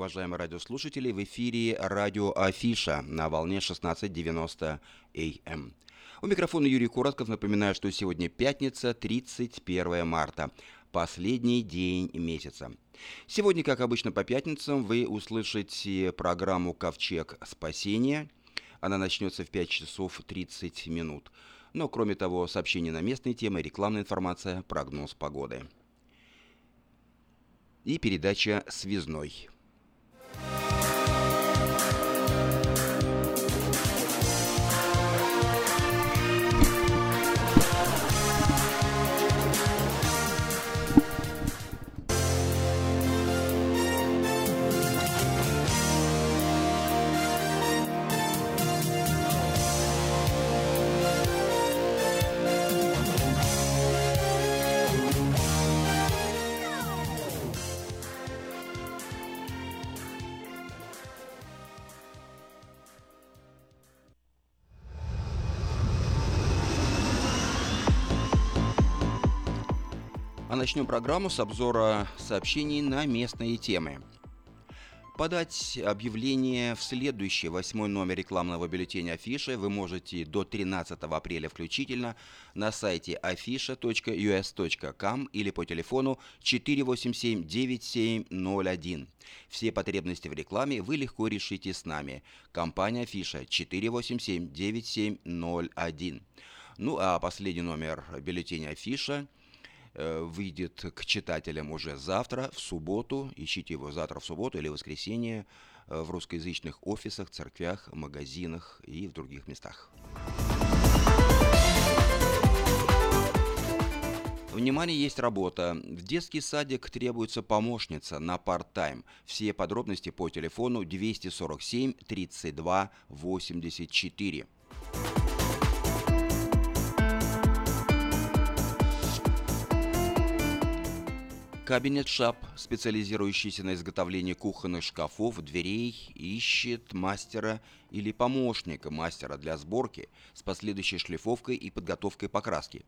уважаемые радиослушатели. В эфире радио Афиша на волне 16.90 АМ. У микрофона Юрий Куратков. Напоминаю, что сегодня пятница, 31 марта. Последний день месяца. Сегодня, как обычно по пятницам, вы услышите программу «Ковчег спасения». Она начнется в 5 часов 30 минут. Но, кроме того, сообщения на местные темы, рекламная информация, прогноз погоды и передача «Связной». Yeah. Начнем программу с обзора сообщений на местные темы. Подать объявление в следующий восьмой номер рекламного бюллетеня Афиши вы можете до 13 апреля включительно на сайте afisha.us.com или по телефону 487-9701. Все потребности в рекламе вы легко решите с нами. Компания Афиша 487-9701. Ну а последний номер бюллетеня Афиша – выйдет к читателям уже завтра, в субботу. Ищите его завтра в субботу или воскресенье э, в русскоязычных офисах, церквях, магазинах и в других местах. Внимание, есть работа. В детский садик требуется помощница на парт-тайм. Все подробности по телефону 247 32 84. Кабинет Шап, специализирующийся на изготовлении кухонных шкафов, дверей, ищет мастера или помощника мастера для сборки с последующей шлифовкой и подготовкой покраски.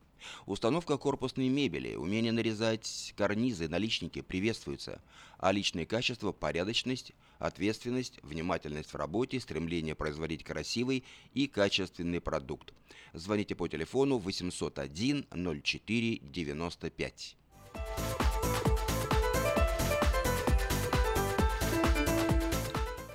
Установка корпусной мебели, умение нарезать карнизы, наличники приветствуются, а личные качества – порядочность, ответственность, внимательность в работе, стремление производить красивый и качественный продукт. Звоните по телефону 801 04 95.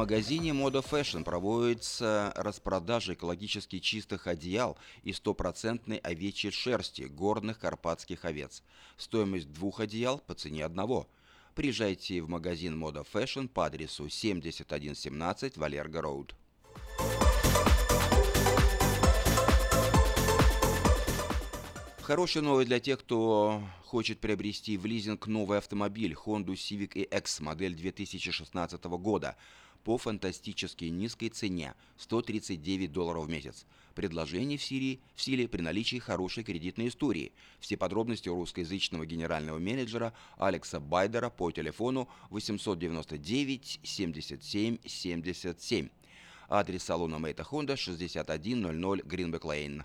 Магазине Moda Fashion проводится распродажа экологически чистых одеял из стопроцентной овечьей шерсти горных карпатских овец. Стоимость двух одеял по цене одного. Приезжайте в магазин Moda Fashion по адресу 7117 Валерго Роуд. Хорошая новость для тех, кто хочет приобрести в лизинг новый автомобиль Honda Civic EX модель 2016 года по фантастически низкой цене – 139 долларов в месяц. Предложение в, Сирии, в силе при наличии хорошей кредитной истории. Все подробности у русскоязычного генерального менеджера Алекса Байдера по телефону 899 77 77. Адрес салона Мэйта Хонда 6100 Гринбек Лейн.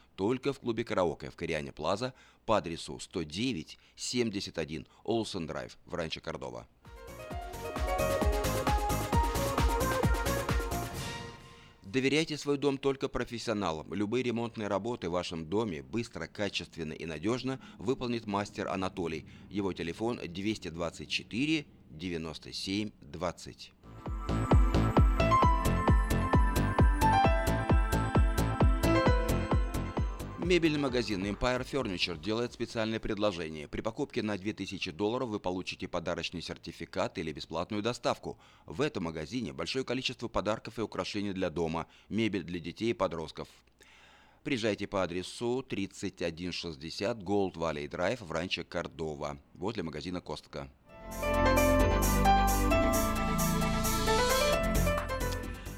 только в клубе караоке в Кориане Плаза по адресу 109 71 Олсен Драйв в Ранчо Кордова. Доверяйте свой дом только профессионалам. Любые ремонтные работы в вашем доме быстро, качественно и надежно выполнит мастер Анатолий. Его телефон 224 97 20. Мебельный магазин Empire Furniture делает специальное предложение. При покупке на 2000 долларов вы получите подарочный сертификат или бесплатную доставку. В этом магазине большое количество подарков и украшений для дома, мебель для детей и подростков. Приезжайте по адресу 3160 Gold Valley Drive в ранчо Кордова, возле магазина Костка.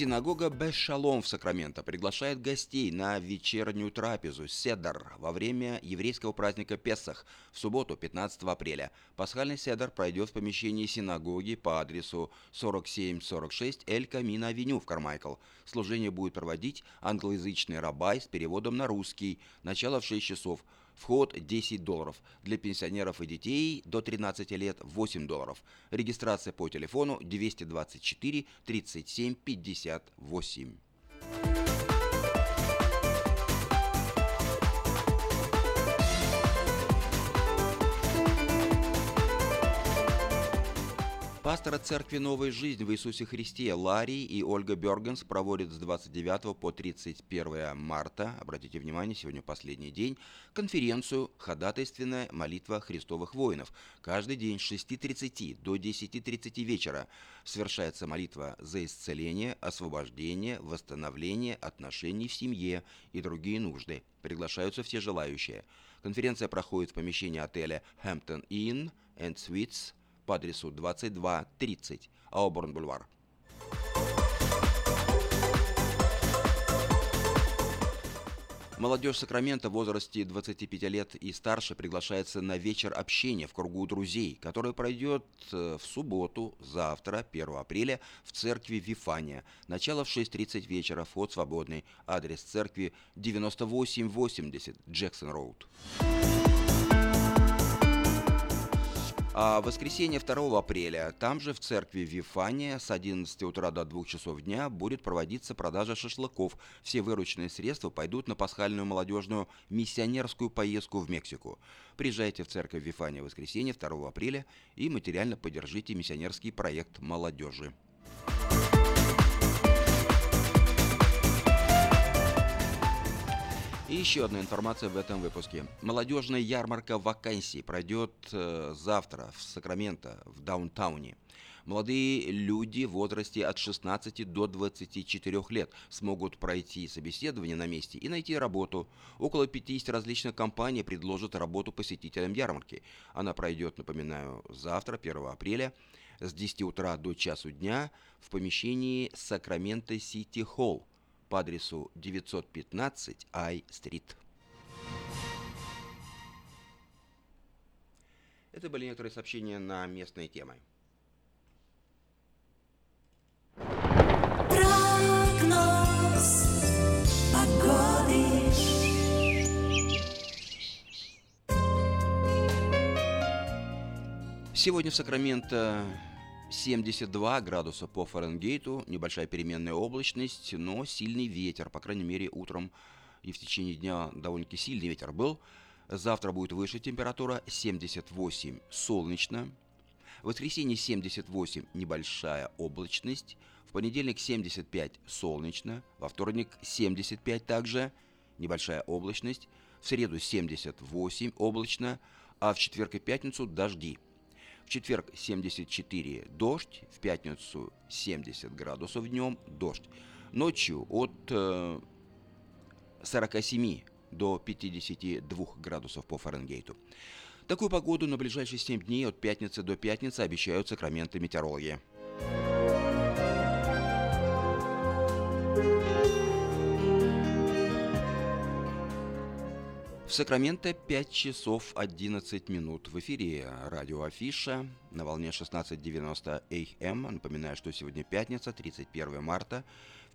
Синагога Бешалом в Сакраменто приглашает гостей на вечернюю трапезу Седар во время еврейского праздника Песах в субботу 15 апреля. Пасхальный Седар пройдет в помещении синагоги по адресу 4746 Эль Камина Авеню в Кармайкл. Служение будет проводить англоязычный рабай с переводом на русский. Начало в 6 часов. Вход 10 долларов. Для пенсионеров и детей до 13 лет 8 долларов. Регистрация по телефону 224 37 58. Пастора церкви «Новая жизнь» в Иисусе Христе Ларри и Ольга Бергенс проводят с 29 по 31 марта, обратите внимание, сегодня последний день, конференцию «Ходатайственная молитва Христовых воинов». Каждый день с 6.30 до 10.30 вечера совершается молитва за исцеление, освобождение, восстановление отношений в семье и другие нужды. Приглашаются все желающие. Конференция проходит в помещении отеля Hampton Inn and Suites по адресу 2230 Ауборн-Бульвар. Молодежь Сакрамента в возрасте 25 лет и старше приглашается на вечер общения в кругу друзей, который пройдет э, в субботу, завтра, 1 апреля, в церкви Вифания. Начало в 6.30 вечера, вход свободный. Адрес церкви 9880 Джексон Роуд. А в воскресенье 2 апреля там же в церкви Вифания с 11 утра до 2 часов дня будет проводиться продажа шашлыков. Все вырученные средства пойдут на пасхальную молодежную миссионерскую поездку в Мексику. Приезжайте в церковь Вифания в воскресенье 2 апреля и материально поддержите миссионерский проект молодежи. И еще одна информация в этом выпуске. Молодежная ярмарка вакансий пройдет э, завтра в Сакраменто, в даунтауне. Молодые люди в возрасте от 16 до 24 лет смогут пройти собеседование на месте и найти работу. Около 50 различных компаний предложат работу посетителям ярмарки. Она пройдет, напоминаю, завтра, 1 апреля, с 10 утра до часу дня в помещении Сакраменто Сити Холл по адресу 915 Ай-стрит. Это были некоторые сообщения на местные темы. Сегодня в Сакраменто 72 градуса по Фаренгейту, небольшая переменная облачность, но сильный ветер, по крайней мере утром и в течение дня довольно-таки сильный ветер был. Завтра будет выше температура 78 солнечно. В воскресенье 78 небольшая облачность. В понедельник 75 солнечно. Во вторник 75 также небольшая облачность. В среду 78 облачно. А в четверг и пятницу дожди – четверг 74 дождь, в пятницу 70 градусов днем дождь. Ночью от 47 э, до 52 градусов по Фаренгейту. Такую погоду на ближайшие 7 дней от пятницы до пятницы обещают сакраменты метеорологи. В Сакраменто 5 часов 11 минут. В эфире радио Афиша на волне 16.90 АМ. Напоминаю, что сегодня пятница, 31 марта.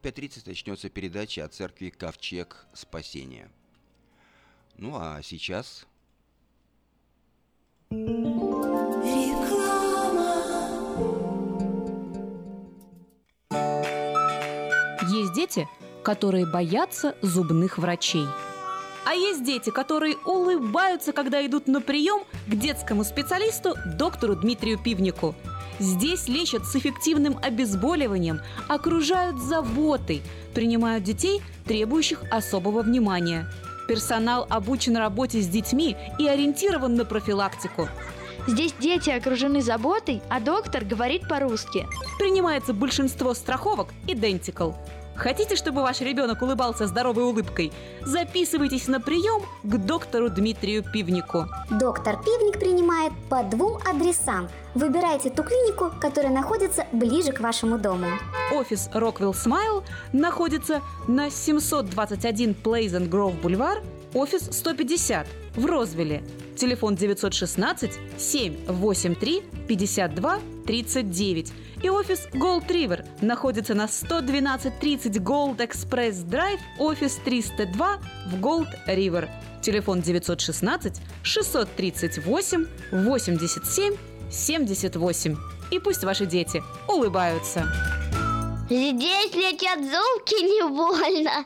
В 5.30 начнется передача о церкви Ковчег Спасения. Ну а сейчас... Есть дети, которые боятся зубных врачей – а есть дети, которые улыбаются, когда идут на прием к детскому специалисту доктору Дмитрию Пивнику. Здесь лечат с эффективным обезболиванием, окружают заботой, принимают детей, требующих особого внимания. Персонал обучен работе с детьми и ориентирован на профилактику. Здесь дети окружены заботой, а доктор говорит по-русски. Принимается большинство страховок Identical. Хотите, чтобы ваш ребенок улыбался здоровой улыбкой? Записывайтесь на прием к доктору Дмитрию Пивнику. Доктор Пивник принимает по двум адресам. Выбирайте ту клинику, которая находится ближе к вашему дому. Офис Rockwell Smile находится на 721 Pleasant Grove Бульвар, офис 150 в Розвилле. Телефон 916 783 52 39 и офис Gold River находится на 11230 Gold Express Drive, офис 302 в Gold River. Телефон 916 638 87 78. И пусть ваши дети улыбаются. Здесь летят зубки не больно.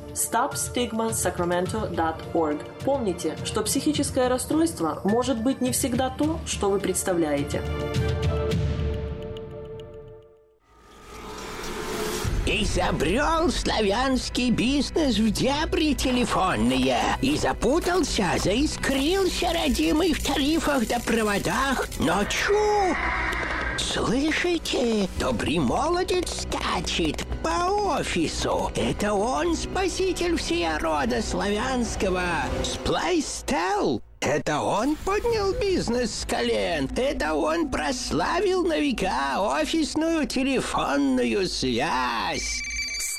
stopstigmasacramento.org. Помните, что психическое расстройство может быть не всегда то, что вы представляете. Изобрел славянский бизнес в дебри телефонные и запутался, заискрился родимый в тарифах да проводах. Но чу! Слышите? Добрый молодец скачет по офису. Это он спаситель всея рода славянского. Сплайстел. Это он поднял бизнес с колен. Это он прославил на века офисную телефонную связь.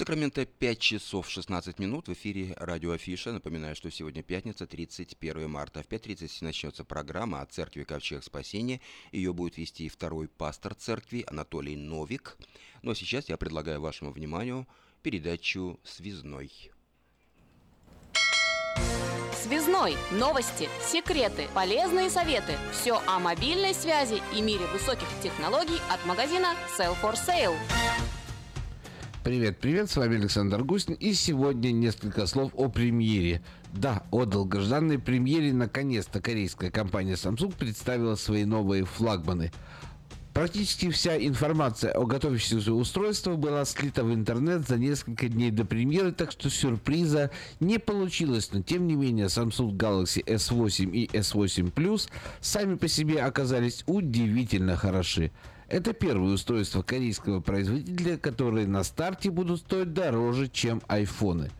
Сакраменто 5 часов 16 минут в эфире радио Афиша. Напоминаю, что сегодня пятница, 31 марта. В 5.30 начнется программа о церкви Ковчег Спасения. Ее будет вести второй пастор церкви Анатолий Новик. Но сейчас я предлагаю вашему вниманию передачу «Связной». Связной. Новости, секреты, полезные советы. Все о мобильной связи и мире высоких технологий от магазина Sell for Sale. Привет, привет, с вами Александр Гусин, и сегодня несколько слов о премьере. Да, о долгожданной премьере наконец-то корейская компания Samsung представила свои новые флагманы. Практически вся информация о готовящихся устройствах была слита в интернет за несколько дней до премьеры, так что сюрприза не получилось. Но тем не менее Samsung Galaxy S8 и S8 Plus сами по себе оказались удивительно хороши. Это первые устройства корейского производителя, которые на старте будут стоить дороже, чем айфоны.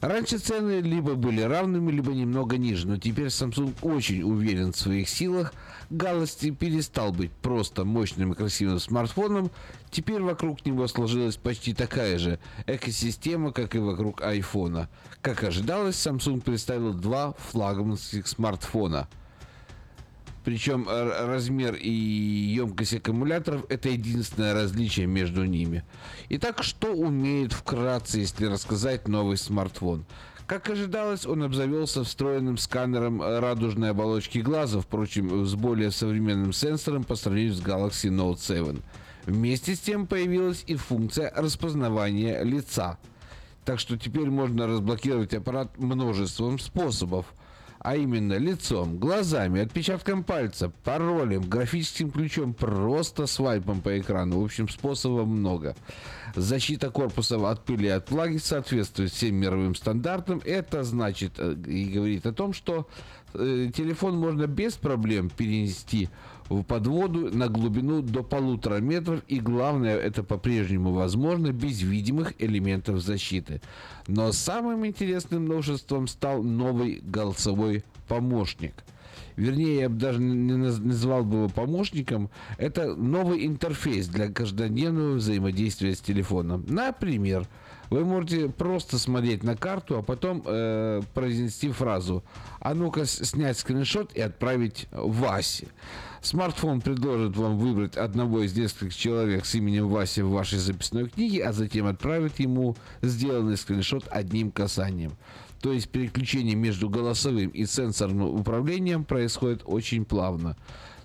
Раньше цены либо были равными, либо немного ниже, но теперь Samsung очень уверен в своих силах. Galaxy перестал быть просто мощным и красивым смартфоном, теперь вокруг него сложилась почти такая же экосистема, как и вокруг айфона. Как ожидалось, Samsung представил два флагманских смартфона – причем размер и емкость аккумуляторов – это единственное различие между ними. Итак, что умеет вкратце, если рассказать новый смартфон? Как ожидалось, он обзавелся встроенным сканером радужной оболочки глаза, впрочем, с более современным сенсором по сравнению с Galaxy Note 7. Вместе с тем появилась и функция распознавания лица. Так что теперь можно разблокировать аппарат множеством способов – а именно лицом, глазами, отпечатком пальца, паролем, графическим ключом, просто свайпом по экрану. В общем, способов много. Защита корпуса от пыли и от влаги соответствует всем мировым стандартам. Это значит э, и говорит о том, что э, телефон можно без проблем перенести в подводу на глубину до полутора метров, и главное, это по-прежнему возможно без видимых элементов защиты. Но самым интересным новшеством стал новый голосовой помощник. Вернее, я бы даже не назвал бы его помощником. Это новый интерфейс для каждодневного взаимодействия с телефоном. Например, вы можете просто смотреть на карту, а потом э, произнести фразу «А ну-ка снять скриншот и отправить Васе». Смартфон предложит вам выбрать одного из нескольких человек с именем Вася в вашей записной книге, а затем отправит ему сделанный скриншот одним касанием. То есть переключение между голосовым и сенсорным управлением происходит очень плавно.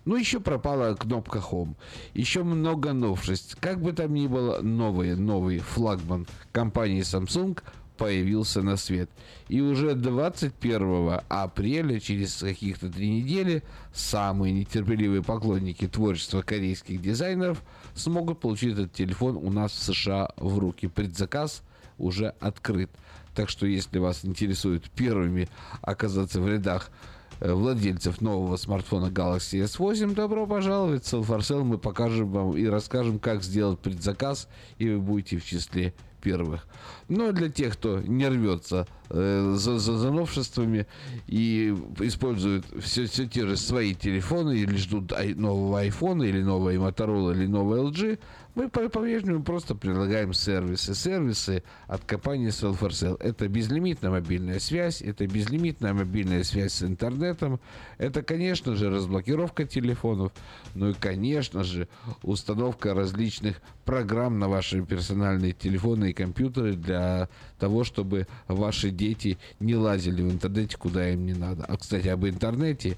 Ну, еще пропала кнопка Home. Еще много новшеств. Как бы там ни было, новый, новый флагман компании Samsung – появился на свет. И уже 21 апреля, через каких-то три недели, самые нетерпеливые поклонники творчества корейских дизайнеров смогут получить этот телефон у нас в США в руки. Предзаказ уже открыт. Так что, если вас интересует первыми оказаться в рядах э, владельцев нового смартфона Galaxy S8, добро пожаловать в Self Мы покажем вам и расскажем, как сделать предзаказ, и вы будете в числе первых. Но для тех, кто не рвется э, за, за, за новшествами и используют все, все те же свои телефоны или ждут нового айфона или нового Motorola или нового LG, мы по-прежнему просто предлагаем сервисы. Сервисы от компании Cell4Cell. Это безлимитная мобильная связь, это безлимитная мобильная связь с интернетом, это, конечно же, разблокировка телефонов, ну и, конечно же, установка различных программ на ваши персональные телефоны и компьютеры для того, чтобы ваши дети не лазили в интернете, куда им не надо. А, кстати, об интернете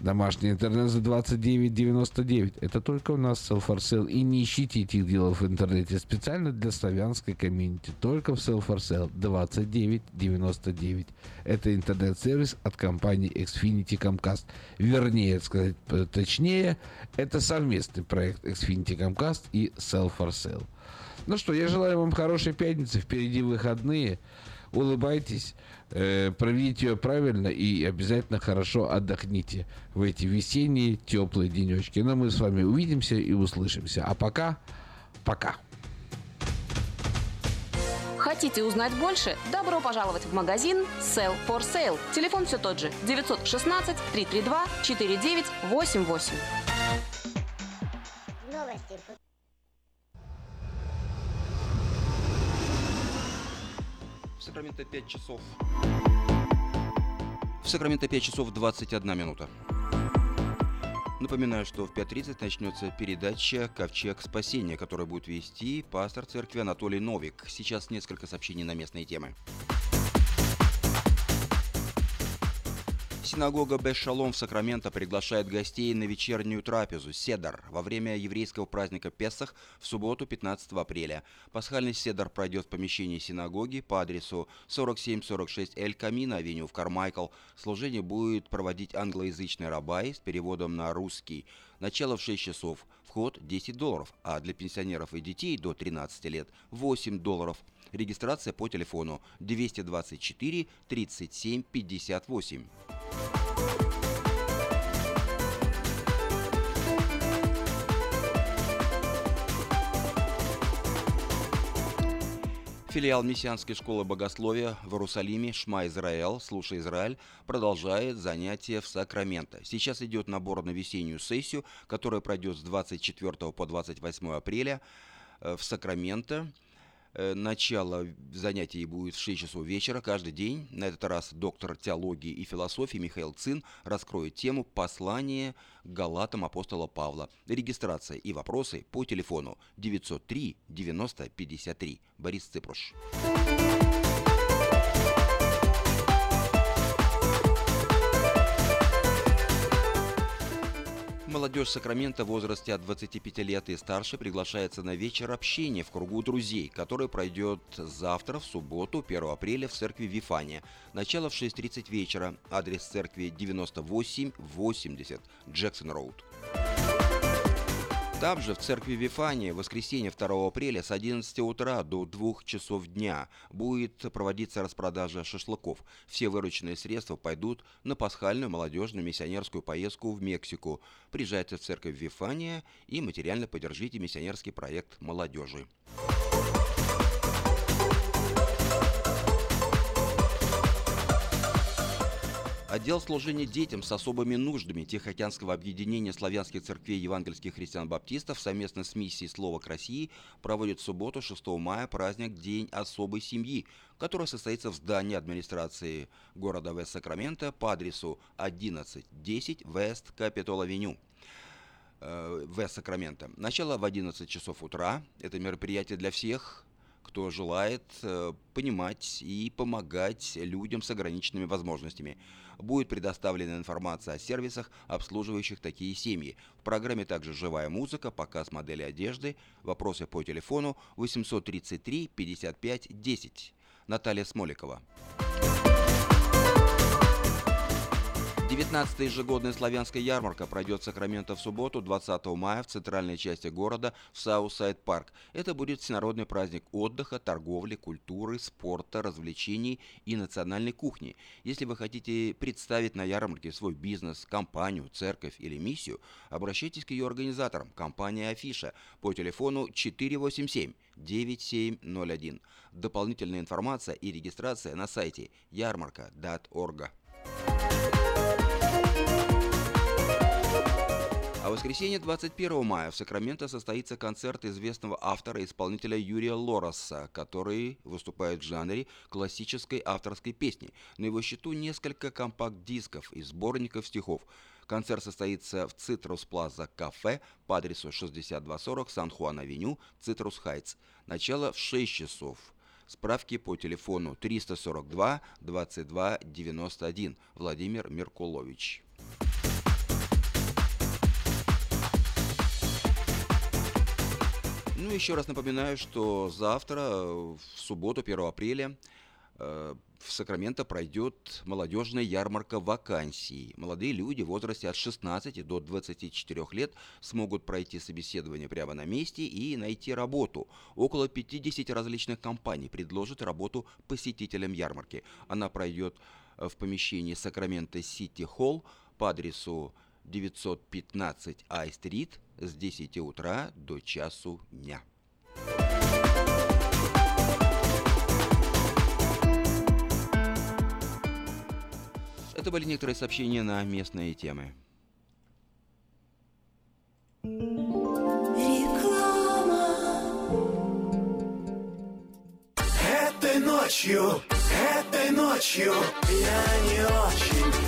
Домашний интернет за 29,99. Это только у нас Self-for-Sale. И не ищите этих делов в интернете. Специально для славянской комьюнити. Только в Self-for-Sale 29,99. Это интернет-сервис от компании Xfinity Comcast. Вернее, сказать точнее, это совместный проект Xfinity Comcast и Self-for-Sale. Ну что, я желаю вам хорошей пятницы. Впереди выходные. Улыбайтесь э, проведите ее правильно и обязательно хорошо отдохните в эти весенние теплые денечки. Но мы с вами увидимся и услышимся. А пока, пока. Хотите узнать больше? Добро пожаловать в магазин Sell for Sale. Телефон все тот же 916 332 4988. Новости Сакраменто 5 часов. В Сакраменто 5 часов 21 минута. Напоминаю, что в 5.30 начнется передача «Ковчег спасения», которую будет вести пастор церкви Анатолий Новик. Сейчас несколько сообщений на местные темы. Синагога Бешалом в Сакраменто приглашает гостей на вечернюю трапезу «Седар» во время еврейского праздника Песах в субботу 15 апреля. Пасхальный «Седар» пройдет в помещении синагоги по адресу 4746 Эль Камина, авеню в Кармайкл. Служение будет проводить англоязычный рабай с переводом на русский. Начало в 6 часов. Вход 10 долларов, а для пенсионеров и детей до 13 лет 8 долларов. Регистрация по телефону 224 37 58. Филиал Мессианской школы богословия в Иерусалиме «Шма Израил», «Слушай Израиль» продолжает занятия в Сакраменто. Сейчас идет набор на весеннюю сессию, которая пройдет с 24 по 28 апреля э, в Сакраменто. Э, начало занятий будет в 6 часов вечера каждый день. На этот раз доктор теологии и философии Михаил Цин раскроет тему «Послание Галатам апостола Павла». Регистрация и вопросы по телефону 903 90 53. Борис Ципруш. Молодежь Сакрамента в возрасте от 25 лет и старше приглашается на вечер общения в кругу друзей, который пройдет завтра, в субботу, 1 апреля в церкви Вифания. Начало в 6.30 вечера. Адрес церкви 9880 Джексон Роуд. Там же в церкви Вифания в воскресенье 2 апреля с 11 утра до 2 часов дня будет проводиться распродажа шашлыков. Все вырученные средства пойдут на пасхальную молодежную миссионерскую поездку в Мексику. Приезжайте в церковь Вифания и материально поддержите миссионерский проект молодежи. Отдел служения детям с особыми нуждами Тихоокеанского объединения славянских церквей евангельских христиан-баптистов совместно с миссией «Слово к России» проводит в субботу 6 мая праздник День особой семьи, который состоится в здании администрации города Вест-Сакраменто по адресу 1110 West Capitol Avenue. Э, в Сакраменто. Начало в 11 часов утра. Это мероприятие для всех, кто желает э, понимать и помогать людям с ограниченными возможностями. Будет предоставлена информация о сервисах, обслуживающих такие семьи. В программе также живая музыка, показ модели одежды, вопросы по телефону 833 55 10. Наталья Смоликова. 19-я ежегодная славянская ярмарка пройдет в Сакраменто в субботу, 20 мая, в центральной части города, в Southside Park. Это будет всенародный праздник отдыха, торговли, культуры, спорта, развлечений и национальной кухни. Если вы хотите представить на ярмарке свой бизнес, компанию, церковь или миссию, обращайтесь к ее организаторам, компания Афиша, по телефону 487 9701. Дополнительная информация и регистрация на сайте ярмарка.орг. А в воскресенье 21 мая в Сакраменто состоится концерт известного автора и исполнителя Юрия Лороса, который выступает в жанре классической авторской песни. На его счету несколько компакт-дисков и сборников стихов. Концерт состоится в Citrus Plaza кафе по адресу 6240 San Juan Avenue, Citrus Heights. Начало в 6 часов. Справки по телефону 342 22 91. Владимир Меркулович. Ну, еще раз напоминаю, что завтра, в субботу, 1 апреля, э, в Сакраменто пройдет молодежная ярмарка вакансий. Молодые люди в возрасте от 16 до 24 лет смогут пройти собеседование прямо на месте и найти работу. Около 50 различных компаний предложат работу посетителям ярмарки. Она пройдет в помещении Сакраменто Сити Холл по адресу 915 Ай-стрит с 10 утра до часу дня. Это были некоторые сообщения на местные темы. Этой ночью Этой ночью я не очень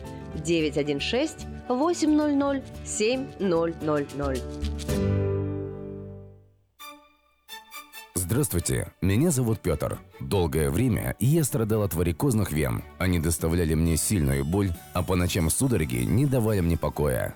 916 800 7000. Здравствуйте, меня зовут Петр. Долгое время я страдал от варикозных вен. Они доставляли мне сильную боль, а по ночам судороги не давали мне покоя.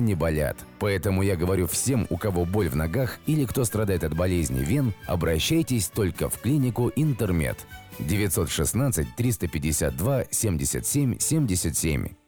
не болят. Поэтому я говорю всем, у кого боль в ногах или кто страдает от болезни вен, обращайтесь только в клинику Интермед. 916 352 77 77.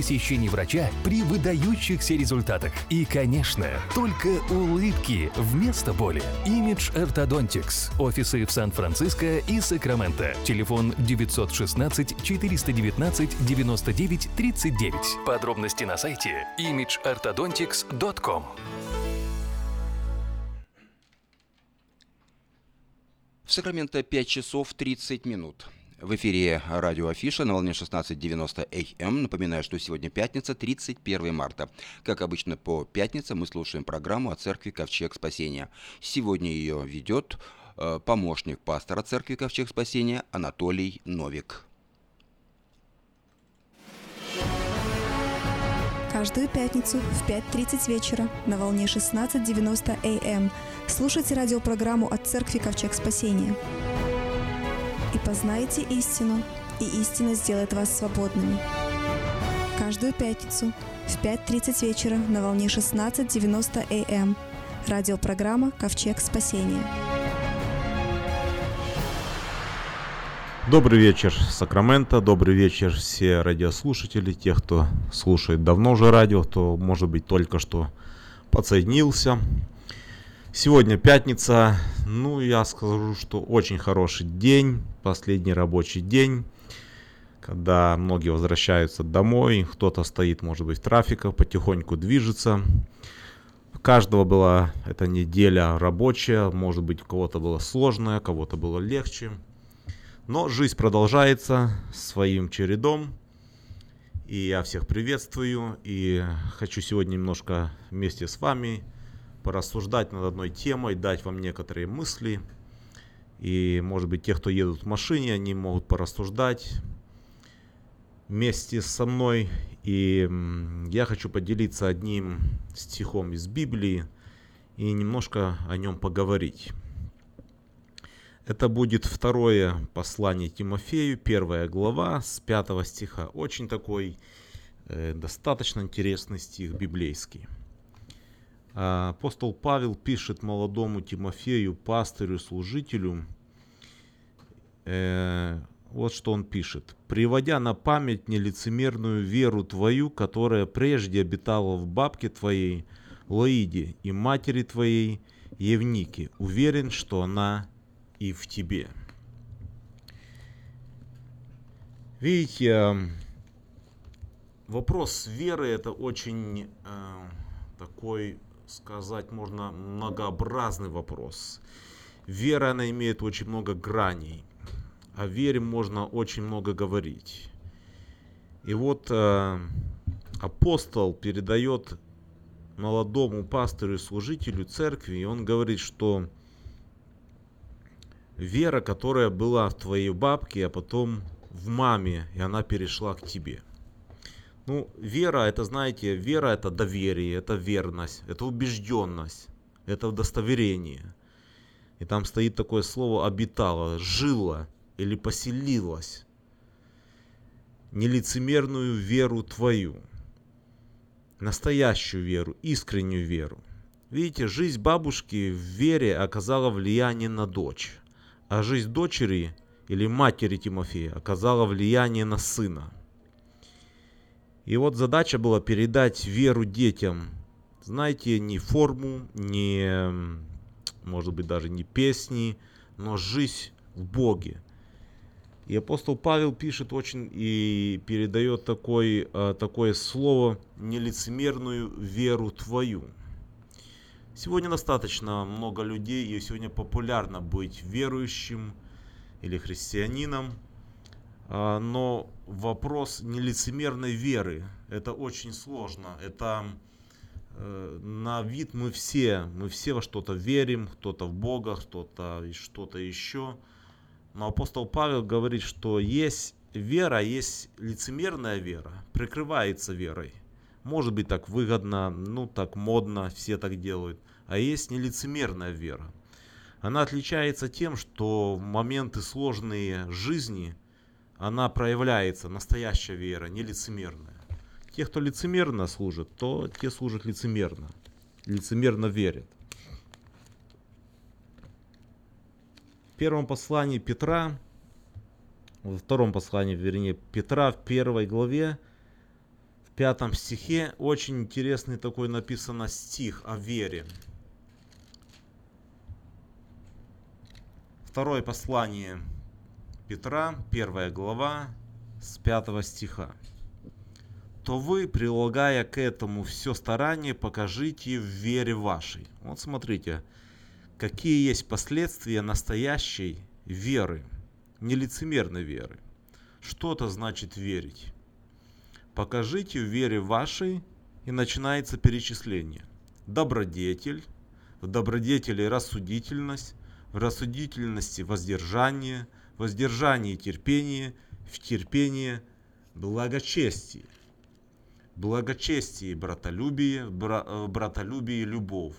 посещений врача при выдающихся результатах. И, конечно, только улыбки вместо боли. Image Orthodontics. Офисы в Сан-Франциско и Сакраменто. Телефон 916 419 99 39. Подробности на сайте imageorthodontics.com. В Сакраменто 5 часов 30 минут. В эфире радио Афиша на волне 16.90 АМ. Напоминаю, что сегодня пятница, 31 марта. Как обычно по пятницам мы слушаем программу о церкви Ковчег Спасения. Сегодня ее ведет э, помощник пастора церкви Ковчег Спасения Анатолий Новик. Каждую пятницу в 5.30 вечера на волне 16.90 АМ слушайте радиопрограмму от Церкви Ковчег Спасения. И познайте истину, и истина сделает вас свободными. Каждую пятницу в 5.30 вечера на волне 16.90 АМ радиопрограмма «Ковчег спасения». Добрый вечер, Сакраменто, добрый вечер все радиослушатели, тех, кто слушает давно уже радио, кто, может быть, только что подсоединился. Сегодня пятница, ну, я скажу, что очень хороший день, последний рабочий день, когда многие возвращаются домой, кто-то стоит, может быть, в трафиках, потихоньку движется. У каждого была эта неделя рабочая, может быть, у кого-то было сложная, у кого-то было легче. Но жизнь продолжается своим чередом. И я всех приветствую. И хочу сегодня немножко вместе с вами порассуждать над одной темой, дать вам некоторые мысли. И, может быть, те, кто едут в машине, они могут порассуждать. вместе со мной. И я хочу поделиться одним стихом из Библии и немножко о нем поговорить. Это будет второе послание Тимофею, первая глава с пятого стиха. Очень такой э, достаточно интересный стих библейский. А, апостол Павел пишет молодому Тимофею, пастырю, служителю, э, вот что он пишет. «Приводя на память нелицемерную веру твою, которая прежде обитала в бабке твоей, Лоиде, и матери твоей, Евнике, уверен, что она и в тебе». Видите, э, вопрос веры это очень э, такой, сказать можно, многообразный вопрос. Вера, она имеет очень много граней о вере можно очень много говорить. И вот э, апостол передает молодому пастору и служителю церкви, и он говорит, что вера, которая была в твоей бабке, а потом в маме, и она перешла к тебе. Ну, вера, это, знаете, вера это доверие, это верность, это убежденность, это удостоверение. И там стоит такое слово обитало, жило или поселилась нелицемерную веру твою, настоящую веру, искреннюю веру. Видите, жизнь бабушки в вере оказала влияние на дочь, а жизнь дочери или матери Тимофея оказала влияние на сына. И вот задача была передать веру детям, знаете, не форму, не, может быть, даже не песни, но жизнь в Боге, и апостол Павел пишет очень и передает такой, э, такое слово «нелицемерную веру твою». Сегодня достаточно много людей, и сегодня популярно быть верующим или христианином, но вопрос нелицемерной веры – это очень сложно. Это э, на вид мы все, мы все во что-то верим, кто-то в Бога, кто-то и что-то еще – но апостол Павел говорит, что есть вера, есть лицемерная вера, прикрывается верой. Может быть так выгодно, ну так модно, все так делают. А есть нелицемерная вера. Она отличается тем, что в моменты сложные жизни она проявляется, настоящая вера, не лицемерная. Те, кто лицемерно служит, то те служат лицемерно. Лицемерно верят. первом послании Петра, во втором послании, вернее, Петра в первой главе, в пятом стихе, очень интересный такой написано стих о вере. Второе послание Петра, первая глава, с пятого стиха. То вы, прилагая к этому все старание, покажите в вере вашей. Вот смотрите, какие есть последствия настоящей веры, нелицемерной веры. Что это значит верить? Покажите в вере вашей, и начинается перечисление. Добродетель, в добродетели рассудительность, в рассудительности воздержание, воздержании терпение, в терпении благочестие. Благочестие братолюбие, бра, э, братолюбие любовь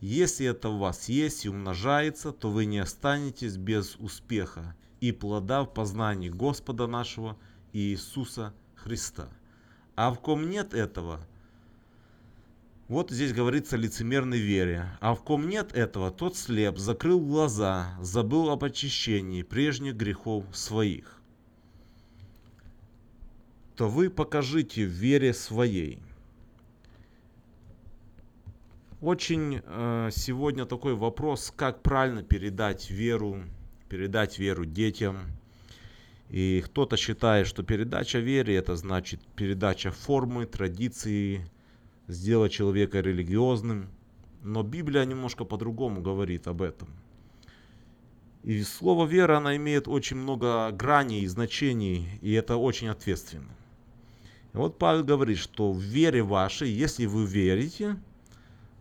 если это у вас есть и умножается, то вы не останетесь без успеха и плода в познании Господа нашего Иисуса Христа. А в ком нет этого, вот здесь говорится лицемерной вере. А в ком нет этого, тот слеп, закрыл глаза, забыл об очищении прежних грехов своих. То вы покажите в вере своей – очень э, сегодня такой вопрос, как правильно передать веру, передать веру детям. И кто-то считает, что передача веры это значит передача формы, традиции, сделать человека религиозным. Но Библия немножко по-другому говорит об этом. И слово вера, она имеет очень много граней и значений, и это очень ответственно. И вот Павел говорит, что в вере вашей, если вы верите,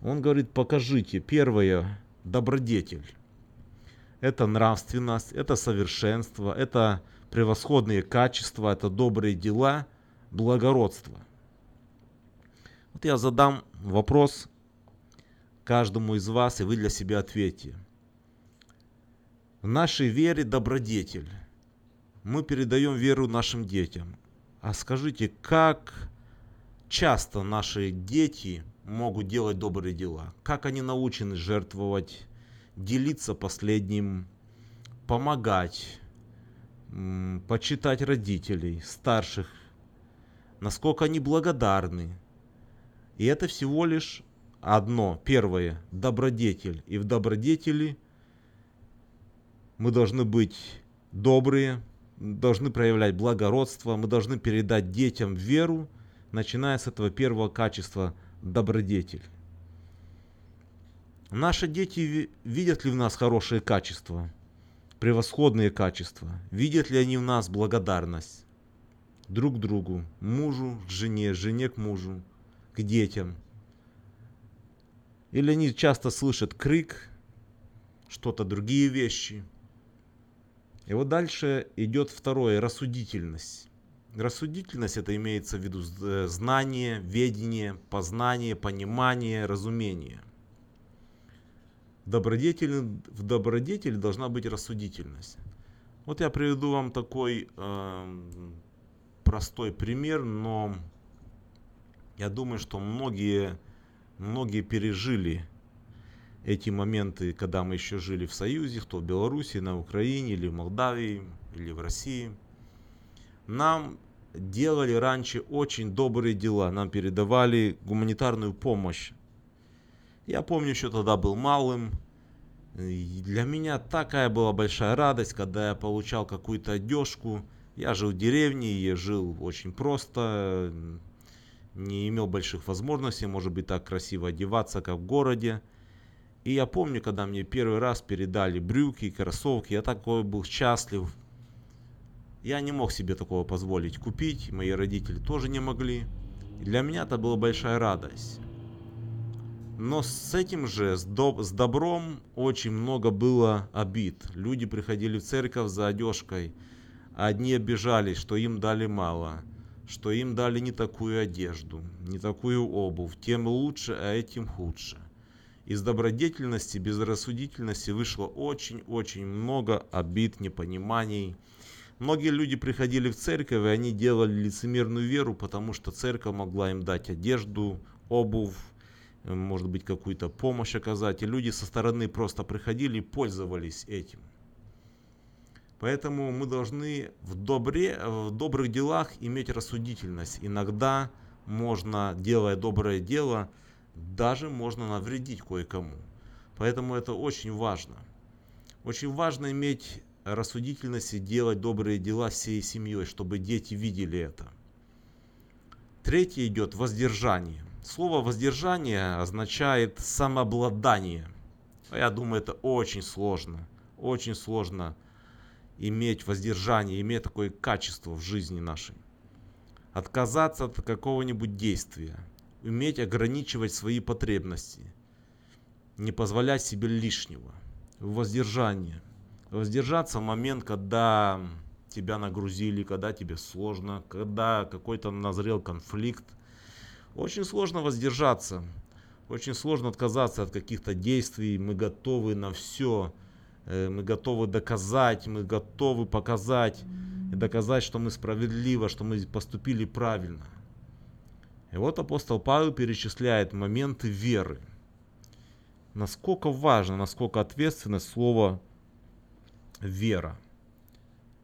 он говорит, покажите, первое, добродетель. Это нравственность, это совершенство, это превосходные качества, это добрые дела, благородство. Вот я задам вопрос каждому из вас, и вы для себя ответьте. В нашей вере добродетель. Мы передаем веру нашим детям. А скажите, как часто наши дети могут делать добрые дела? Как они научены жертвовать, делиться последним, помогать, почитать родителей, старших, насколько они благодарны. И это всего лишь одно, первое, добродетель. И в добродетели мы должны быть добрые, должны проявлять благородство, мы должны передать детям веру, начиная с этого первого качества добродетель. Наши дети видят ли в нас хорошие качества, превосходные качества? Видят ли они в нас благодарность друг к другу, мужу к жене, жене к мужу, к детям? Или они часто слышат крик, что-то другие вещи – и вот дальше идет второе, рассудительность. Рассудительность это имеется в виду э, знание, ведение, познание, понимание, разумение. В добродетели, в добродетели должна быть рассудительность. Вот я приведу вам такой э, простой пример, но я думаю, что многие, многие пережили эти моменты, когда мы еще жили в Союзе, кто в Беларуси, на Украине, или в Молдавии, или в России. Нам делали раньше очень добрые дела, нам передавали гуманитарную помощь. Я помню, еще тогда был малым. И для меня такая была большая радость, когда я получал какую-то одежку. Я жил в деревне, я жил очень просто, не имел больших возможностей, может быть, так красиво одеваться, как в городе. И я помню, когда мне первый раз передали брюки, кроссовки, я такой был счастлив. Я не мог себе такого позволить купить, мои родители тоже не могли. И для меня это была большая радость. Но с этим же, с, доб с добром, очень много было обид. Люди приходили в церковь за одежкой. Одни обижались, что им дали мало, что им дали не такую одежду, не такую обувь. Тем лучше, а этим худше. Из добродетельности, безрассудительности вышло очень-очень много обид, непониманий. Многие люди приходили в церковь, и они делали лицемерную веру, потому что церковь могла им дать одежду, обувь, может быть, какую-то помощь оказать. И люди со стороны просто приходили и пользовались этим. Поэтому мы должны в, добре, в добрых делах иметь рассудительность. Иногда можно, делая доброе дело, даже можно навредить кое-кому. Поэтому это очень важно. Очень важно иметь рассудительность и делать добрые дела всей семьей, чтобы дети видели это. Третье идет воздержание. Слово воздержание означает самообладание. Я думаю, это очень сложно. Очень сложно иметь воздержание, иметь такое качество в жизни нашей. Отказаться от какого-нибудь действия – уметь ограничивать свои потребности, не позволять себе лишнего, воздержание. Воздержаться в момент, когда тебя нагрузили, когда тебе сложно, когда какой-то назрел конфликт. Очень сложно воздержаться, очень сложно отказаться от каких-то действий, мы готовы на все, мы готовы доказать, мы готовы показать и доказать, что мы справедливо, что мы поступили правильно. И вот апостол Павел перечисляет моменты веры. Насколько важно, насколько ответственно слово вера.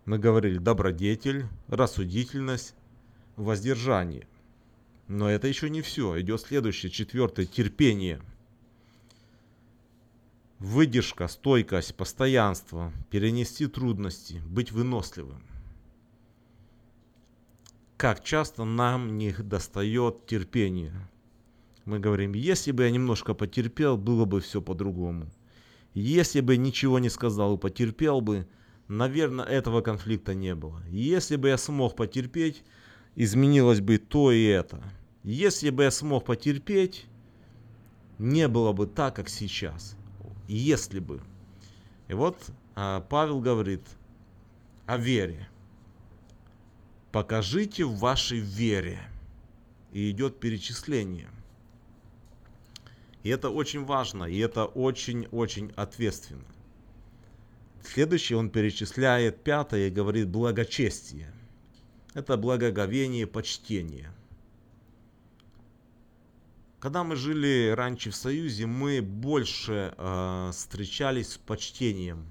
Мы говорили добродетель, рассудительность, воздержание. Но это еще не все. Идет следующее, четвертое, терпение. Выдержка, стойкость, постоянство, перенести трудности, быть выносливым как часто нам не достает терпения. Мы говорим, если бы я немножко потерпел, было бы все по-другому. Если бы ничего не сказал и потерпел бы, наверное, этого конфликта не было. Если бы я смог потерпеть, изменилось бы то и это. Если бы я смог потерпеть, не было бы так, как сейчас. Если бы. И вот а, Павел говорит о вере. покажите в вашей вере. И идет перечисление. И это очень важно, и это очень-очень ответственно. Следующий он перечисляет пятое и говорит благочестие. Это благоговение, почтение. Когда мы жили раньше в Союзе, мы больше э, встречались с почтением.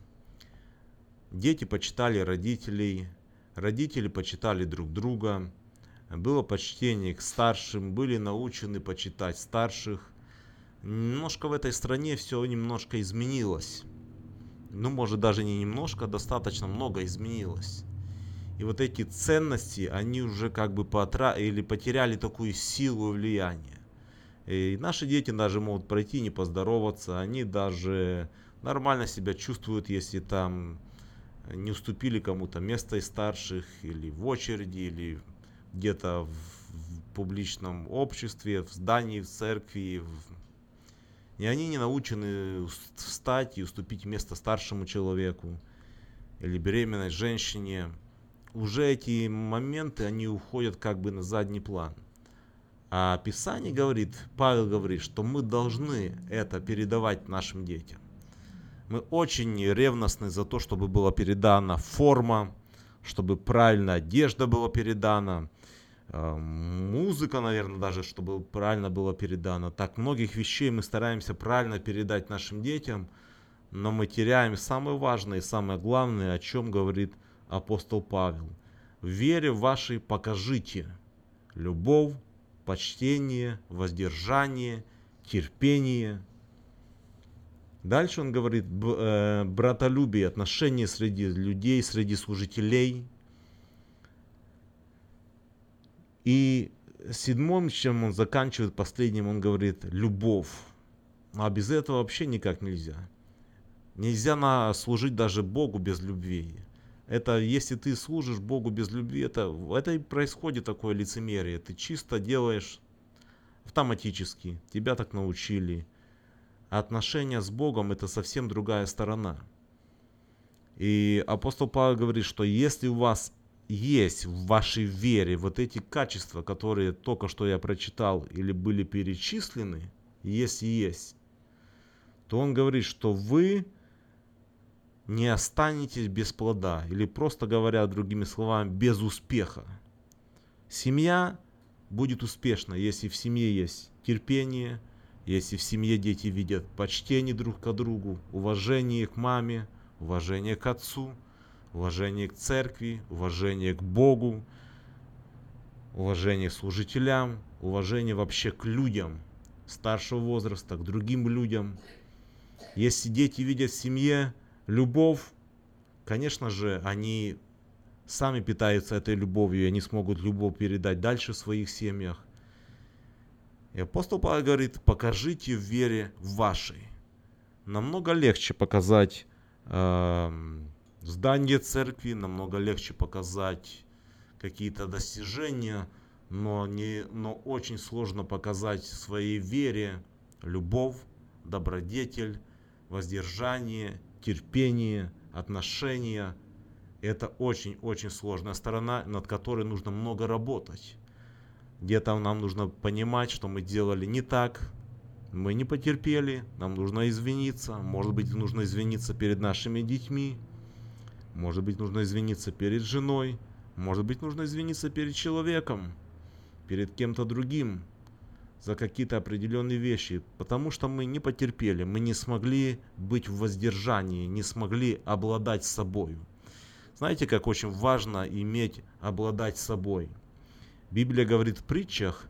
Дети почитали родителей, родители почитали друг друга, было почтение к старшим, были научены почитать старших. Немножко в этой стране все немножко изменилось. Ну, может, даже не немножко, достаточно много изменилось. И вот эти ценности, они уже как бы потра... или потеряли такую силу и влияние. И наши дети даже могут пройти, не поздороваться, они даже нормально себя чувствуют, если там не уступили кому-то место из старших, или в очереди, или где-то в, в публичном обществе, в здании, в церкви. В... И они не научены встать и уступить место старшему человеку или беременной женщине. Уже эти моменты, они уходят как бы на задний план. А Писание говорит, Павел говорит, что мы должны это передавать нашим детям. Мы очень ревностны за то, чтобы была передана форма, чтобы правильная одежда была передана, а, музыка, наверное, даже, чтобы правильно было передано. Так многих вещей мы стараемся правильно передать нашим детям, но мы теряем самое важное и самое главное, о чем говорит апостол Павел. В вере вашей покажите любовь, почтение, воздержание, терпение. Дальше он говорит э, братолюбие, отношения среди людей, среди служителей. И седьмым, чем он заканчивает последним, он говорит любовь. А без этого вообще никак нельзя. Нельзя служить даже Богу без любви. Это если ты служишь Богу без любви, это, это и происходит такое лицемерие. Ты чисто делаешь автоматически, тебя так научили. А отношения с Богом это совсем другая сторона. И апостол Павел говорит, что если у вас есть в вашей вере вот эти качества, которые только что я прочитал или были перечислены, если есть, то он говорит, что вы не останетесь без плода, или просто говоря другими словами, без успеха. Семья будет успешна, если в семье есть терпение, если в семье дети видят почтение друг к другу, уважение к маме, уважение к отцу, уважение к церкви, уважение к Богу, уважение к служителям, уважение вообще к людям старшего возраста, к другим людям. Если дети видят в семье любовь, конечно же, они сами питаются этой любовью, и они смогут любовь передать дальше в своих семьях. И апостол Павел говорит, покажите в вере вашей. Намного легче показать э, здание церкви, намного легче показать какие-то достижения, но, не, но очень сложно показать в своей вере любовь, добродетель, воздержание терпение, отношения. Это очень-очень сложная сторона, над которой нужно много работать. Где-то нам нужно понимать, что мы делали не так, мы не потерпели, нам нужно извиниться. Может быть, нужно извиниться перед нашими детьми, может быть, нужно извиниться перед женой, может быть, нужно извиниться перед человеком, перед кем-то другим за какие-то определенные вещи, потому что мы не потерпели, мы не смогли быть в воздержании, не смогли обладать собой. Знаете, как очень важно иметь, обладать собой. Библия говорит в притчах,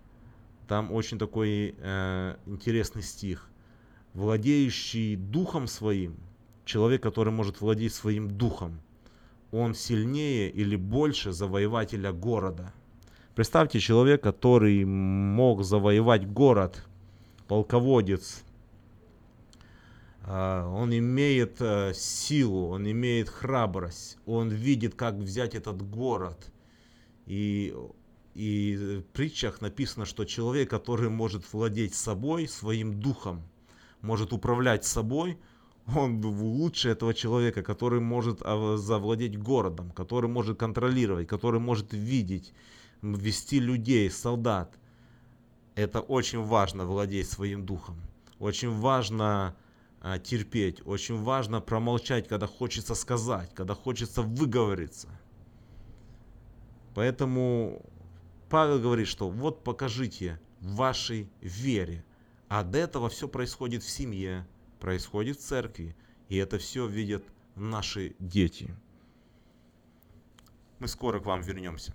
там очень такой э, интересный стих. Владеющий духом своим, человек, который может владеть своим духом, он сильнее или больше завоевателя города – Представьте человек, который мог завоевать город, полководец. А, он имеет э, силу, он имеет храбрость, он видит, как взять этот город. И, и в притчах написано, что человек, который может владеть собой, своим духом, может управлять собой, он лучше этого человека, который может а, завладеть городом, который может контролировать, который может видеть, вести людей, солдат. Это очень важно владеть своим духом. Очень важно а, терпеть, очень важно промолчать, когда хочется сказать, когда хочется выговориться. Поэтому Павел говорит, что вот покажите вашей вере. А от этого все происходит в семье, происходит в церкви. И это все видят наши дети. Мы скоро к вам вернемся.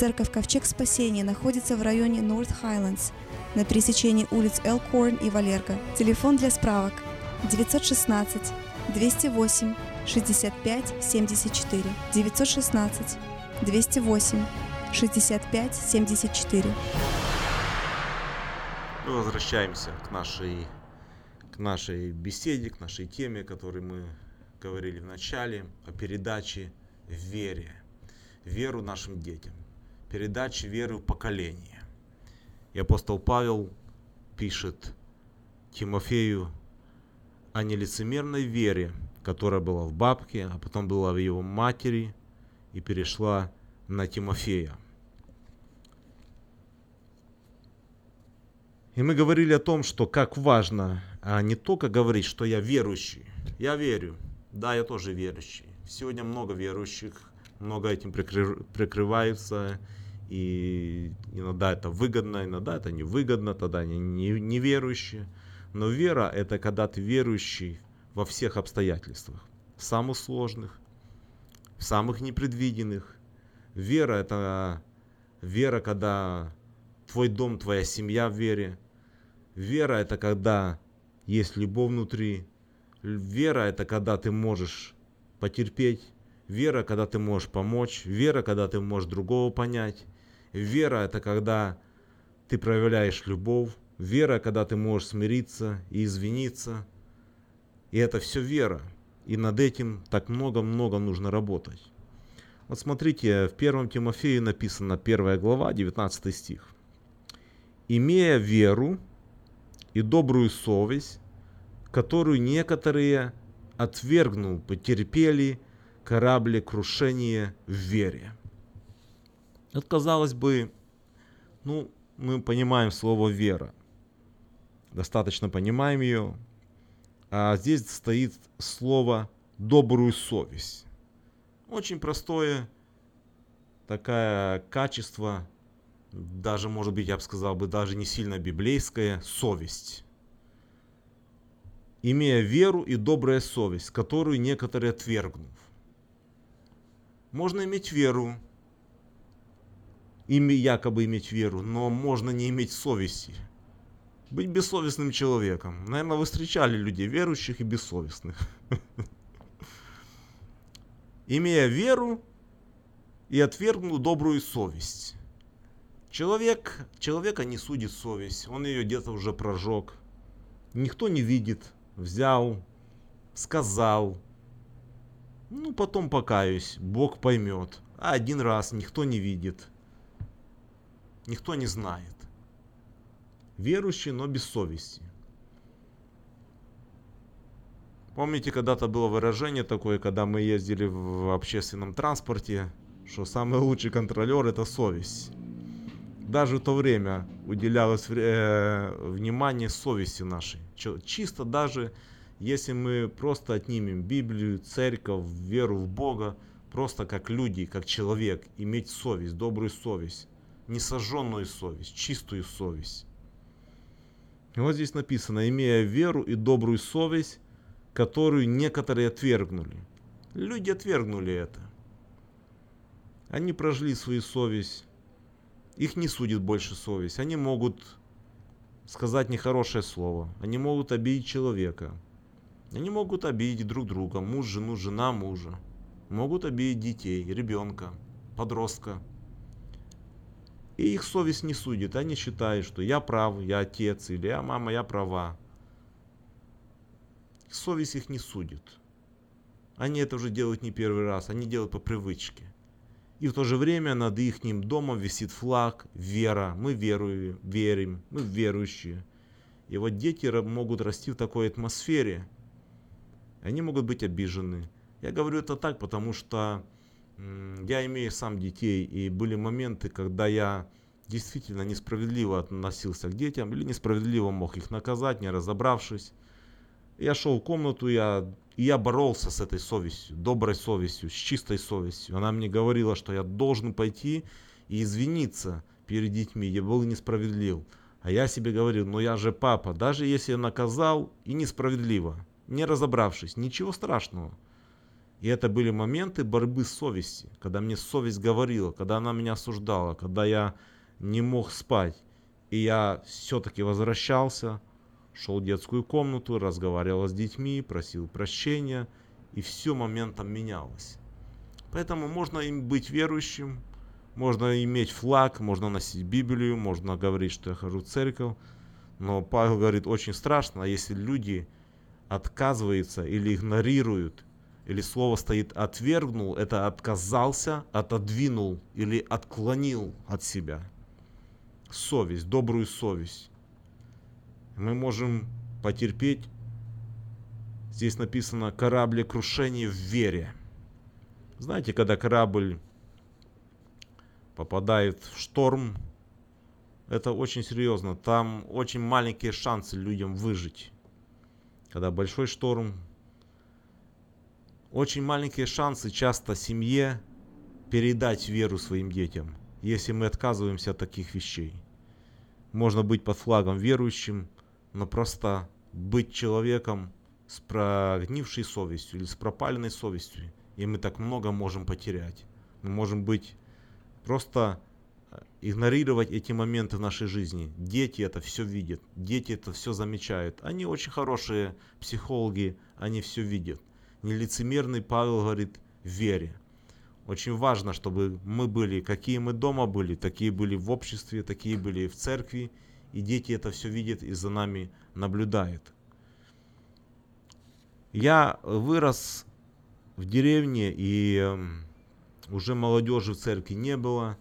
Церковь Ковчег Спасения находится в районе North Highlands на пересечении улиц Элкорн и Валерго. Телефон для справок 916 208 65 74 916 208 65 74. Мы возвращаемся к нашей, к нашей беседе, к нашей теме, о которой мы говорили в начале, о передаче вере, веру нашим детям передачи веры в поколение. И апостол Павел пишет Тимофею о нелицемерной вере, которая была в бабке, а потом была в его матери и перешла на Тимофея. И мы говорили о том, что как важно а не только говорить, что я верующий. Я верю. Да, я тоже верующий. Сегодня много верующих, много этим прикрываются и иногда это выгодно, иногда это невыгодно, тогда они неверующие. Но вера – это когда ты верующий во всех обстоятельствах, самых сложных, самых непредвиденных. Вера – это вера, когда твой дом, твоя семья в вере. Вера – это когда есть любовь внутри. Вера – это когда ты можешь потерпеть. Вера, когда ты можешь помочь. Вера, когда ты можешь другого понять. Вера – это когда ты проявляешь любовь. Вера, когда ты можешь смириться и извиниться. И это все вера. И над этим так много-много нужно работать. Вот смотрите, в 1 Тимофею написано 1 глава, 19 стих. «Имея веру и добрую совесть, которую некоторые, отвергнув, потерпели кораблекрушение в вере». Это, казалось бы, ну, мы понимаем слово вера. Достаточно понимаем ее. А здесь стоит слово добрую совесть. Очень простое такое качество, даже, может быть, я бы сказал бы, даже не сильно библейское, совесть. Имея веру и добрая совесть, которую некоторые отвергнув. Можно иметь веру, ими якобы иметь веру, но можно не иметь совести. Быть бессовестным человеком. Наверное, вы встречали людей верующих и бессовестных. Имея веру и отвергнул добрую совесть. Человек, человека не судит совесть, он ее где-то уже прожег. Никто не видит, взял, сказал. Ну, потом покаюсь, Бог поймет. А один раз никто не видит никто не знает. Верующий, но без совести. Помните, когда-то было выражение такое, когда мы ездили в общественном транспорте, что самый лучший контролер это совесть. Даже в то время уделялось э, внимание совести нашей. Чисто даже если мы просто отнимем Библию, церковь, веру в Бога, просто как люди, как человек, иметь совесть, добрую совесть несожженную совесть, чистую совесть. И вот здесь написано, имея веру и добрую совесть, которую некоторые отвергнули. Люди отвергнули это. Они прожили свою совесть. Их не судит больше совесть. Они могут сказать нехорошее слово. Они могут обидеть человека. Они могут обидеть друг друга, муж, жену, жена, мужа. Могут обидеть детей, ребенка, подростка. И их совесть не судит. Они считают, что я прав, я отец, или я мама, я права. Совесть их не судит. Они это уже делают не первый раз, они делают по привычке. И в то же время над их домом висит флаг, вера. Мы веруем, верим, мы верующие. И вот дети могут расти в такой атмосфере. Они могут быть обижены. Я говорю это так, потому что я имею сам детей, и были моменты, когда я действительно несправедливо относился к детям, или несправедливо мог их наказать, не разобравшись. Я шел в комнату, я и я боролся с этой совестью, доброй совестью, с чистой совестью. Она мне говорила, что я должен пойти и извиниться перед детьми. Я был несправедлив. А я себе говорил, ну я же папа, даже если я наказал и несправедливо, не разобравшись, ничего страшного. И это были моменты борьбы с совестью, когда мне совесть говорила, когда она меня осуждала, когда я не мог спать. И я все-таки возвращался, шел в детскую комнату, разговаривал с детьми, просил прощения, и все моментом менялось. Поэтому можно им быть верующим, можно иметь флаг, можно носить Библию, можно говорить, что я хожу в церковь. Но Павел говорит, очень страшно, если люди отказываются или игнорируют, или слово стоит отвергнул, это отказался, отодвинул или отклонил от себя. Совесть, добрую совесть мы можем потерпеть, здесь написано кораблекрушение в вере. Знаете, когда корабль попадает в шторм, это очень серьезно. Там очень маленькие шансы людям выжить. Когда большой шторм, очень маленькие шансы часто семье передать веру своим детям, если мы отказываемся от таких вещей. Можно быть под флагом верующим, но просто быть человеком с прогнившей совестью или с пропаленной совестью, и мы так много можем потерять. Мы можем быть просто э, игнорировать эти моменты в нашей жизни. Дети это все видят, дети это все замечают. Они очень хорошие психологи, они все видят. Нелицемерный Павел говорит в вере. Очень важно, чтобы мы были, какие мы дома были, такие были в обществе, такие были в церкви, и дети это все видят и за нами наблюдают. Я вырос в деревне, и эм, уже молодежи в церкви не было,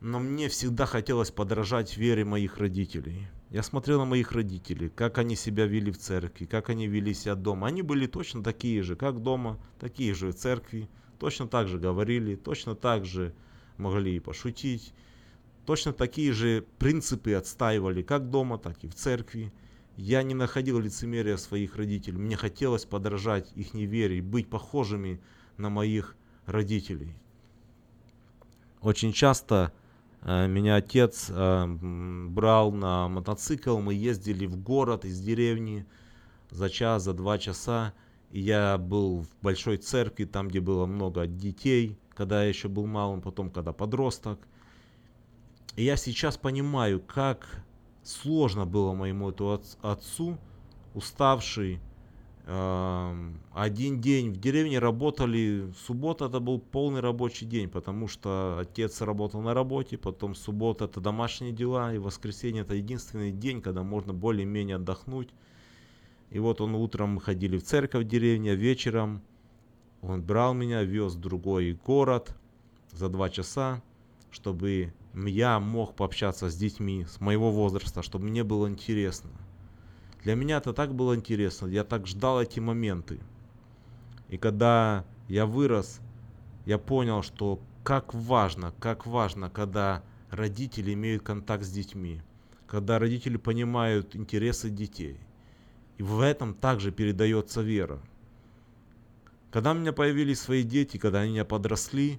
но мне всегда хотелось подражать вере моих родителей. Я смотрел на моих родителей, как они себя вели в церкви, как они вели себя дома. Они были точно такие же, как дома, такие же в церкви, точно так же говорили, точно так же могли и пошутить, Точно такие же принципы отстаивали как дома, так и в церкви. Я не находил лицемерия своих родителей. Мне хотелось подражать их неверии, быть похожими на моих родителей. Очень часто меня отец э, брал на мотоцикл, мы ездили в город из деревни за час, за два часа. И я был в большой церкви, там, где было много детей, когда я еще был малым, потом, когда подросток – и я сейчас понимаю, как сложно было моему отцу, уставший, э, один день в деревне работали, суббота это был полный рабочий день, потому что отец работал на работе, потом суббота это домашние дела, и воскресенье это единственный день, когда можно более-менее отдохнуть. И вот он утром мы ходили в церковь в деревне, вечером он брал меня, вез в другой город за два часа, чтобы я мог пообщаться с детьми с моего возраста, чтобы мне было интересно. Для меня это так было интересно, я так ждал эти моменты. И когда я вырос, я понял, что как важно, как важно, когда родители имеют контакт с детьми, когда родители понимают интересы детей. И в этом также передается вера. Когда у меня появились свои дети, когда они меня подросли,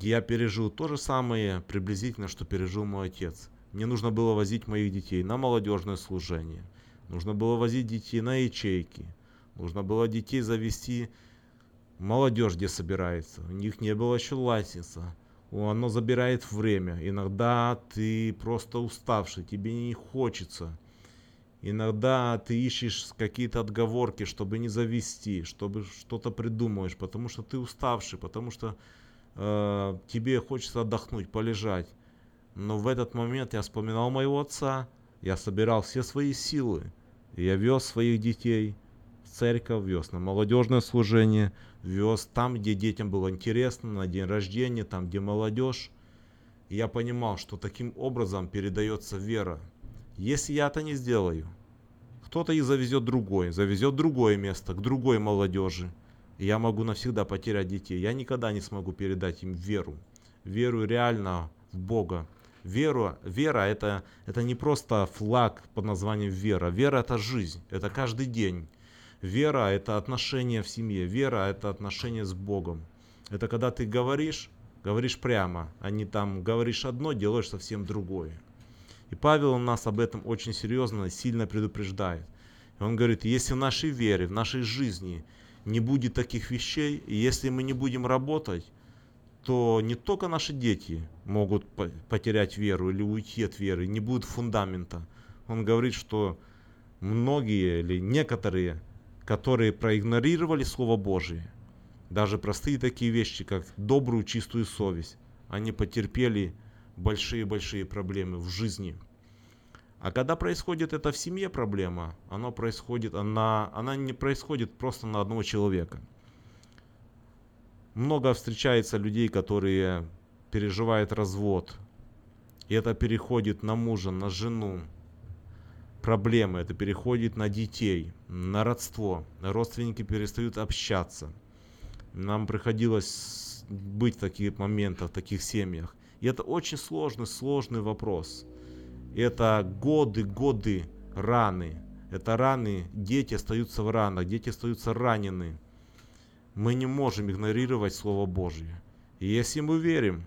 я пережил то же самое приблизительно, что пережил мой отец. Мне нужно было возить моих детей на молодежное служение. Нужно было возить детей на ячейки. Нужно было детей завести молодежь, где собирается. У них не было еще лайсенса. оно забирает время. Иногда ты просто уставший, тебе не хочется. Иногда ты ищешь какие-то отговорки, чтобы не завести, чтобы что-то придумаешь, потому что ты уставший, потому что э, тебе хочется отдохнуть, полежать. Но в этот момент я вспоминал моего отца, я собирал все свои силы, я вез своих детей в церковь, вез на молодежное служение, вез там, где детям было интересно, на день рождения, там, где молодежь. И я понимал, что таким образом передается вера. Если я это не сделаю, кто-то их завезет другой, завезет другое место, к другой молодежи. И я могу навсегда потерять детей. Я никогда не смогу передать им веру. Веру реально в Бога. Веру, вера это, это не просто флаг под названием вера. Вера это жизнь, это каждый день. Вера – это отношение в семье. Вера – это отношение с Богом. Это когда ты говоришь, говоришь прямо, а не там говоришь одно, делаешь совсем другое. И Павел нас об этом очень серьезно сильно предупреждает. И он говорит, если в нашей вере, в нашей жизни не будет таких вещей, и если мы не будем работать, то не только наши дети могут потерять веру или уйти от веры, не будет фундамента. Он говорит, что многие или некоторые которые проигнорировали Слово Божие, даже простые такие вещи, как добрую чистую совесть, они потерпели большие-большие проблемы в жизни. А когда происходит это в семье проблема, она происходит, она, она не происходит просто на одного человека. Много встречается людей, которые переживают развод, и это переходит на мужа, на жену, проблемы, это переходит на детей, на родство. Родственники перестают общаться. Нам приходилось быть в таких моментах, в таких семьях. И это очень сложный, сложный вопрос. Это годы, годы раны. Это раны, дети остаются в ранах, дети остаются ранены. Мы не можем игнорировать Слово Божье. И если мы верим,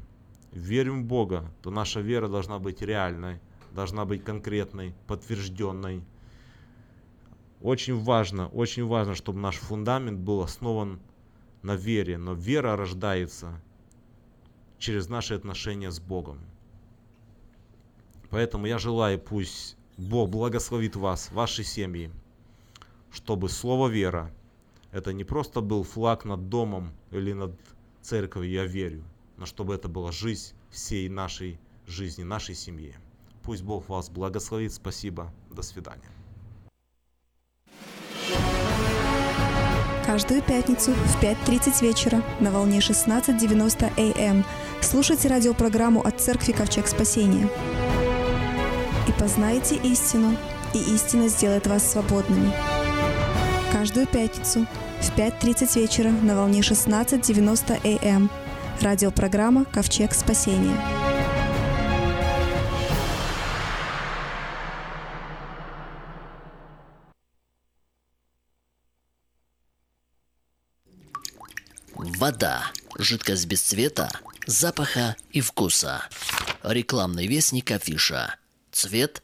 верим в Бога, то наша вера должна быть реальной должна быть конкретной, подтвержденной. Очень важно, очень важно, чтобы наш фундамент был основан на вере, но вера рождается через наши отношения с Богом. Поэтому я желаю, пусть Бог благословит вас, ваши семьи, чтобы слово вера это не просто был флаг над домом или над церковью, я верю, но чтобы это была жизнь всей нашей жизни, нашей семьи. Пусть Бог вас благословит. Спасибо. До свидания. Каждую пятницу в 5.30 вечера на волне 16.90 АМ эм слушайте радиопрограмму от Церкви Ковчег Спасения. И познайте истину, и истина сделает вас свободными. Каждую пятницу в 5.30 вечера на волне 16.90 АМ эм радиопрограмма «Ковчег спасения». Вода. Жидкость без цвета, запаха и вкуса. Рекламный вестник афиша. Цвет